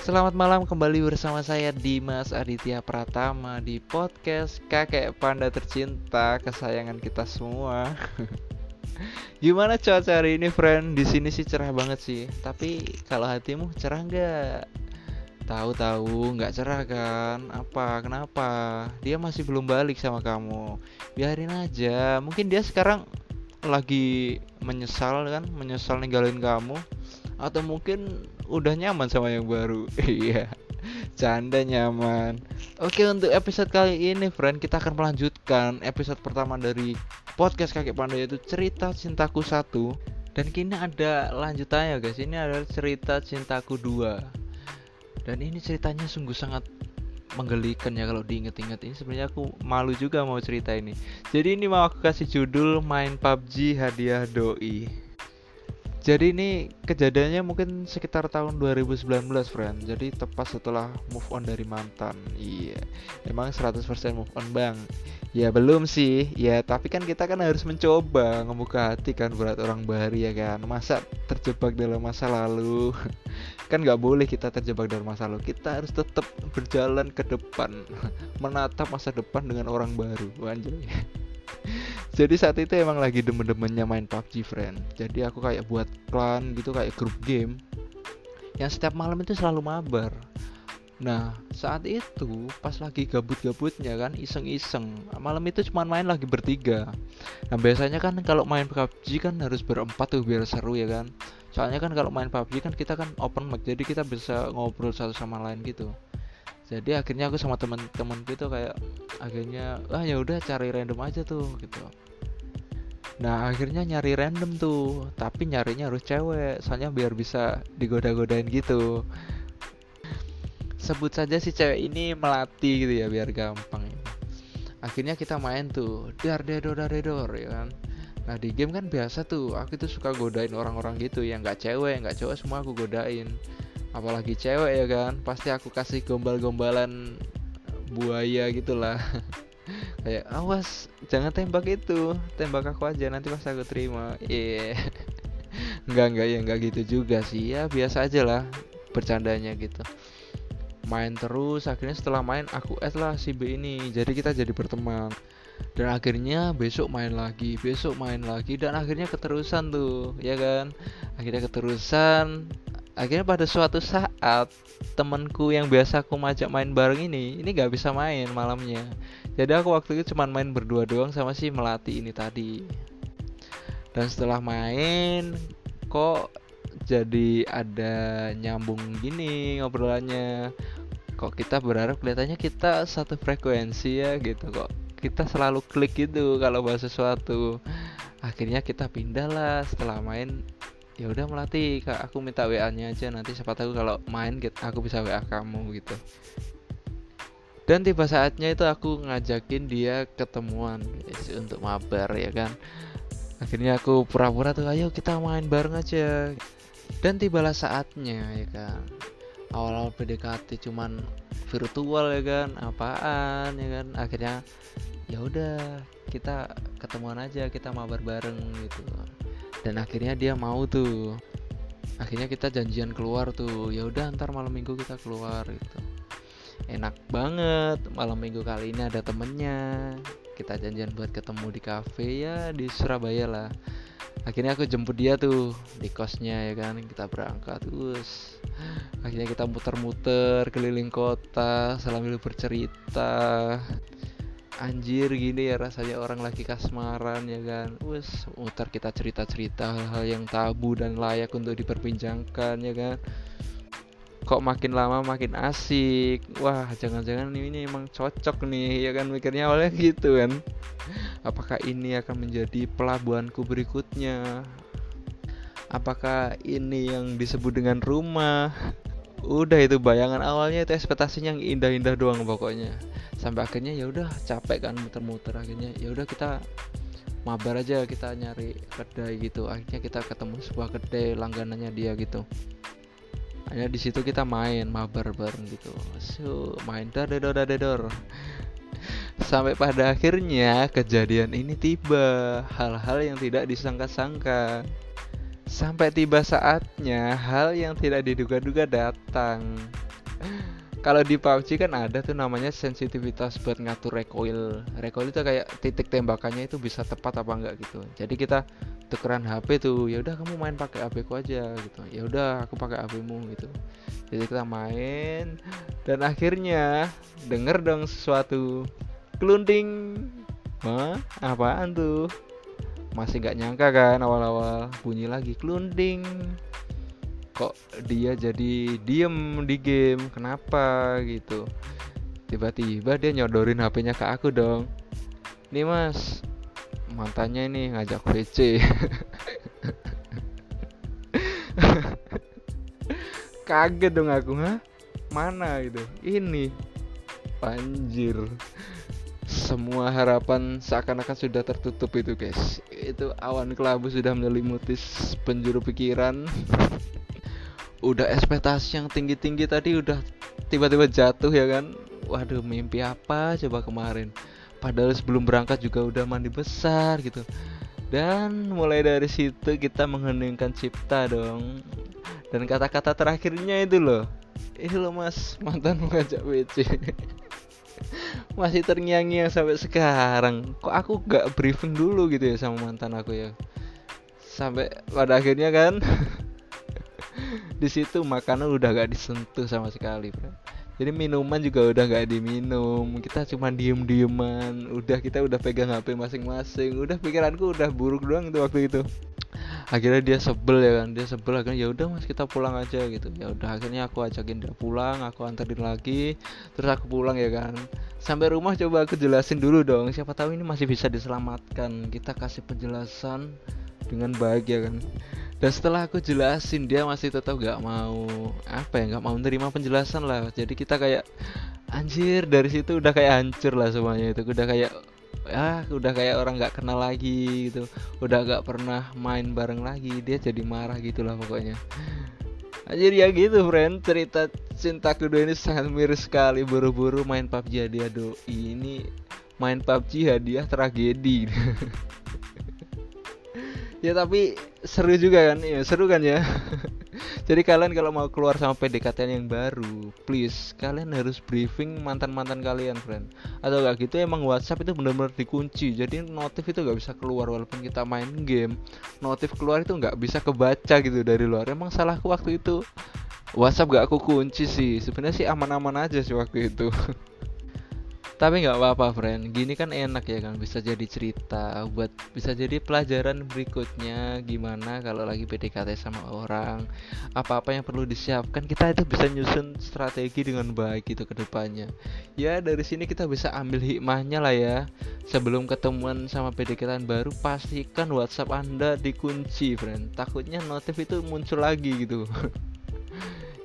Selamat malam kembali bersama saya Dimas Aditya Pratama di podcast Kakek Panda Tercinta kesayangan kita semua. Gimana cuaca hari ini, friend? Di sini sih cerah banget sih. Tapi kalau hatimu cerah nggak? Tahu-tahu nggak cerah kan? Apa? Kenapa? Dia masih belum balik sama kamu. Biarin aja. Mungkin dia sekarang lagi menyesal kan? Menyesal ninggalin kamu atau mungkin udah nyaman sama yang baru? Iya. Canda nyaman. Oke untuk episode kali ini friend kita akan melanjutkan episode pertama dari podcast kakek panda yaitu cerita cintaku satu. Dan kini ada lanjutannya guys. Ini adalah cerita cintaku dua. Dan ini ceritanya sungguh sangat menggelikan ya kalau diinget-inget ini sebenarnya aku malu juga mau cerita ini. Jadi ini mau aku kasih judul main PUBG hadiah doi jadi ini kejadiannya mungkin sekitar tahun 2019 friend. Jadi tepat setelah move on dari mantan. Iya Emang 100% move on bang. Ya belum sih. Ya tapi kan kita kan harus mencoba Ngebuka hati kan berat orang baru ya kan? Masa terjebak dalam masa lalu? Kan gak boleh kita terjebak dalam masa lalu. Kita harus tetap berjalan ke depan Menatap masa depan dengan orang baru. Anjay jadi saat itu emang lagi demen-demennya main PUBG friend. Jadi aku kayak buat klan gitu kayak grup game yang setiap malam itu selalu mabar. Nah saat itu pas lagi gabut-gabutnya kan iseng-iseng. Malam itu cuma main lagi bertiga. Nah biasanya kan kalau main PUBG kan harus berempat tuh biar seru ya kan. Soalnya kan kalau main PUBG kan kita kan open mic Jadi kita bisa ngobrol satu sama lain gitu jadi akhirnya aku sama teman-teman itu kayak akhirnya ah ya udah cari random aja tuh gitu. Nah akhirnya nyari random tuh tapi nyarinya harus cewek soalnya biar bisa digoda-godain gitu. Sebut saja si cewek ini melati gitu ya biar gampang akhirnya kita main tuh dar dedor dar dedor ya kan. Nah di game kan biasa tuh aku tuh suka godain orang-orang gitu yang nggak cewek nggak cowok semua aku godain apalagi cewek ya kan pasti aku kasih gombal-gombalan buaya gitulah. Kayak awas jangan tembak itu tembak aku aja nanti pas aku terima. Iya. Yeah. nggak nggak ya nggak gitu juga sih. Ya biasa aja lah bercandanya gitu. Main terus akhirnya setelah main aku add lah si B ini jadi kita jadi berteman. Dan akhirnya besok main lagi besok main lagi dan akhirnya keterusan tuh ya kan? Akhirnya keterusan akhirnya pada suatu saat temanku yang biasa aku majak main bareng ini ini gak bisa main malamnya. Jadi aku waktu itu cuma main berdua doang sama si melati ini tadi. Dan setelah main kok jadi ada nyambung gini ngobrolannya. Kok kita berharap kelihatannya kita satu frekuensi ya gitu kok kita selalu klik gitu kalau bahas sesuatu. Akhirnya kita pindah lah setelah main ya udah melatih kak aku minta wa nya aja. Nanti siapa tahu kalau main gitu aku bisa wa kamu gitu. Dan tiba saatnya itu aku ngajakin dia ketemuan guys untuk mabar ya kan. Akhirnya aku pura-pura tuh ayo kita main bareng aja. Dan tibalah saatnya ya kan. Awal-awal PDKT cuman virtual ya kan apaan ya kan. Akhirnya ya udah kita ketemuan aja kita mabar bareng gitu dan akhirnya dia mau tuh. Akhirnya kita janjian keluar tuh. Ya udah ntar malam minggu kita keluar gitu. Enak banget. Malam minggu kali ini ada temennya. Kita janjian buat ketemu di cafe ya di Surabaya lah. Akhirnya aku jemput dia tuh di kosnya ya kan. Kita berangkat terus akhirnya kita muter-muter keliling kota sambil bercerita anjir gini ya rasanya orang lagi kasmaran ya kan? Wes muter kita cerita-cerita hal-hal yang tabu dan layak untuk diperbincangkan ya kan? Kok makin lama makin asik? Wah jangan-jangan ini emang cocok nih ya kan? Mikirnya awalnya gitu kan? Apakah ini akan menjadi pelabuhanku berikutnya? Apakah ini yang disebut dengan rumah udah itu bayangan awalnya itu ekspektasinya yang indah-indah doang pokoknya. Sampai akhirnya ya udah capek kan muter-muter. Akhirnya ya udah kita mabar aja kita nyari kedai gitu. Akhirnya kita ketemu sebuah kedai langganannya dia gitu. Hanya di situ kita main mabar bareng gitu. So main dadedor dadedor sampai pada akhirnya kejadian ini tiba. Hal-hal yang tidak disangka-sangka sampai tiba saatnya hal yang tidak diduga-duga datang. Kalau di PUBG kan ada tuh namanya sensitivitas buat ngatur recoil. Recoil itu kayak titik tembakannya itu bisa tepat apa enggak gitu. Jadi kita tukeran HP tuh ya udah kamu main pakai HP ku aja gitu. Ya udah aku pakai HP mu gitu. Jadi kita main dan akhirnya denger dong sesuatu. Kelunding Hah? apaan tuh masih nggak nyangka kan awal-awal bunyi lagi kelunding kok dia jadi diem di game? Kenapa gitu? Tiba-tiba dia nyodorin HP-nya ke aku dong. Nih mas. Mantannya ini ngajak WC kaget dong aku ha mana gitu? Ini. Anjir. Semua harapan seakan-akan sudah tertutup itu guys itu awan kelabu sudah menyelimuti penjuru pikiran. Udah ekspektasi yang tinggi-tinggi tadi udah tiba-tiba jatuh ya kan? Waduh mimpi apa coba kemarin? Padahal sebelum berangkat juga udah mandi besar gitu. Dan mulai dari situ kita mengheningkan cipta dong. Dan kata-kata terakhirnya itu loh. Ini loh mas mantan ngajak WC masih terngiang-ngiang sampai sekarang. Kok aku gak briefing dulu gitu ya sama mantan aku ya? Sampai pada akhirnya kan di situ makanan udah gak disentuh sama sekali bro. Jadi minuman juga udah gak diminum. Kita cuma diem dieman udah kita udah pegang hp masing-masing. Udah pikiranku udah buruk doang itu waktu itu akhirnya dia sebel ya kan dia sebel akhirnya ya udah mas kita pulang aja gitu. Ya udah akhirnya aku ajakin dia pulang aku anterin lagi terus aku pulang ya kan. Sampai rumah coba aku jelasin dulu dong siapa tahu ini masih bisa diselamatkan. Kita kasih penjelasan dengan baik ya kan. Dan setelah aku jelasin dia masih tetap gak mau apa ya gak mau menerima penjelasan lah. Jadi kita kayak anjir dari situ udah kayak hancur lah semuanya itu. Udah kayak ah udah kayak orang gak kenal lagi gitu. Udah gak pernah main bareng lagi dia jadi marah gitulah pokoknya. Anjir ya gitu friend. Cerita cinta kedua ini sangat miris sekali. Buru-buru main PUBG hadiah doi ini main PUBG hadiah tragedi. Ya tapi seru juga kan? Ya seru kan ya jadi kalian kalau mau keluar sama PDKT yang baru please kalian harus briefing mantan mantan kalian friend. Atau gak gitu emang WhatsApp itu benar-benar dikunci. Jadi notif itu gak bisa keluar walaupun kita main game notif keluar itu nggak bisa kebaca gitu dari luar. Emang salahku waktu itu. WhatsApp gak aku kunci sih. Sebenarnya sih aman-aman aja sih waktu itu tapi nggak apa-apa friend. Gini kan enak ya kan bisa jadi cerita buat bisa jadi pelajaran berikutnya. Gimana kalau lagi PDKT sama orang? Apa-apa yang perlu disiapkan? Kita itu bisa nyusun strategi dengan baik gitu ke depannya. Ya dari sini kita bisa ambil hikmahnya lah ya. Sebelum ketemuan sama PDKT baru pastikan WhatsApp anda dikunci friend. Takutnya notif itu muncul lagi gitu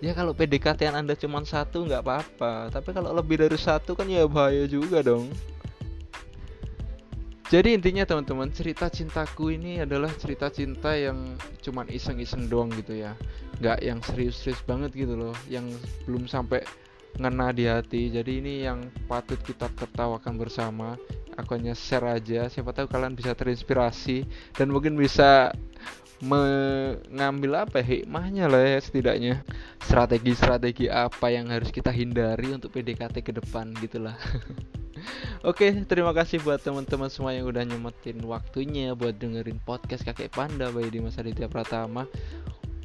ya kalau PDKT anda cuma satu nggak apa-apa. Tapi kalau lebih dari satu kan ya bahaya juga dong. Jadi intinya teman-teman cerita cintaku ini adalah cerita cinta yang cuman iseng-iseng doang gitu ya. Nggak yang serius-serius banget gitu loh yang belum sampai ngena di hati. Jadi ini yang patut kita tertawakan bersama aku hanya share aja siapa tahu kalian bisa terinspirasi dan mungkin bisa mengambil apa ya, hikmahnya lah ya setidaknya strategi-strategi apa yang harus kita hindari untuk PDKT ke depan gitulah Oke, terima kasih buat teman-teman semua yang udah nyemetin waktunya buat dengerin podcast Kakek Panda by Dimas Aditya Pratama.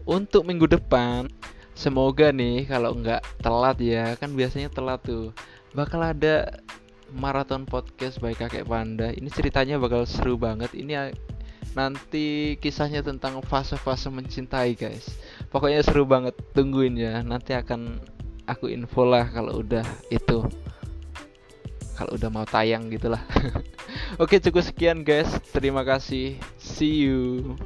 Untuk minggu depan, semoga nih kalau nggak telat ya, kan biasanya telat tuh. Bakal ada maraton podcast by Kakek Panda. Ini ceritanya bakal seru banget. Ini nanti kisahnya tentang fase-fase mencintai guys. Pokoknya seru banget. Tungguin ya. Nanti akan aku info lah kalau udah itu. Kalau udah mau tayang gitulah oke cukup sekian guys. Terima kasih. See you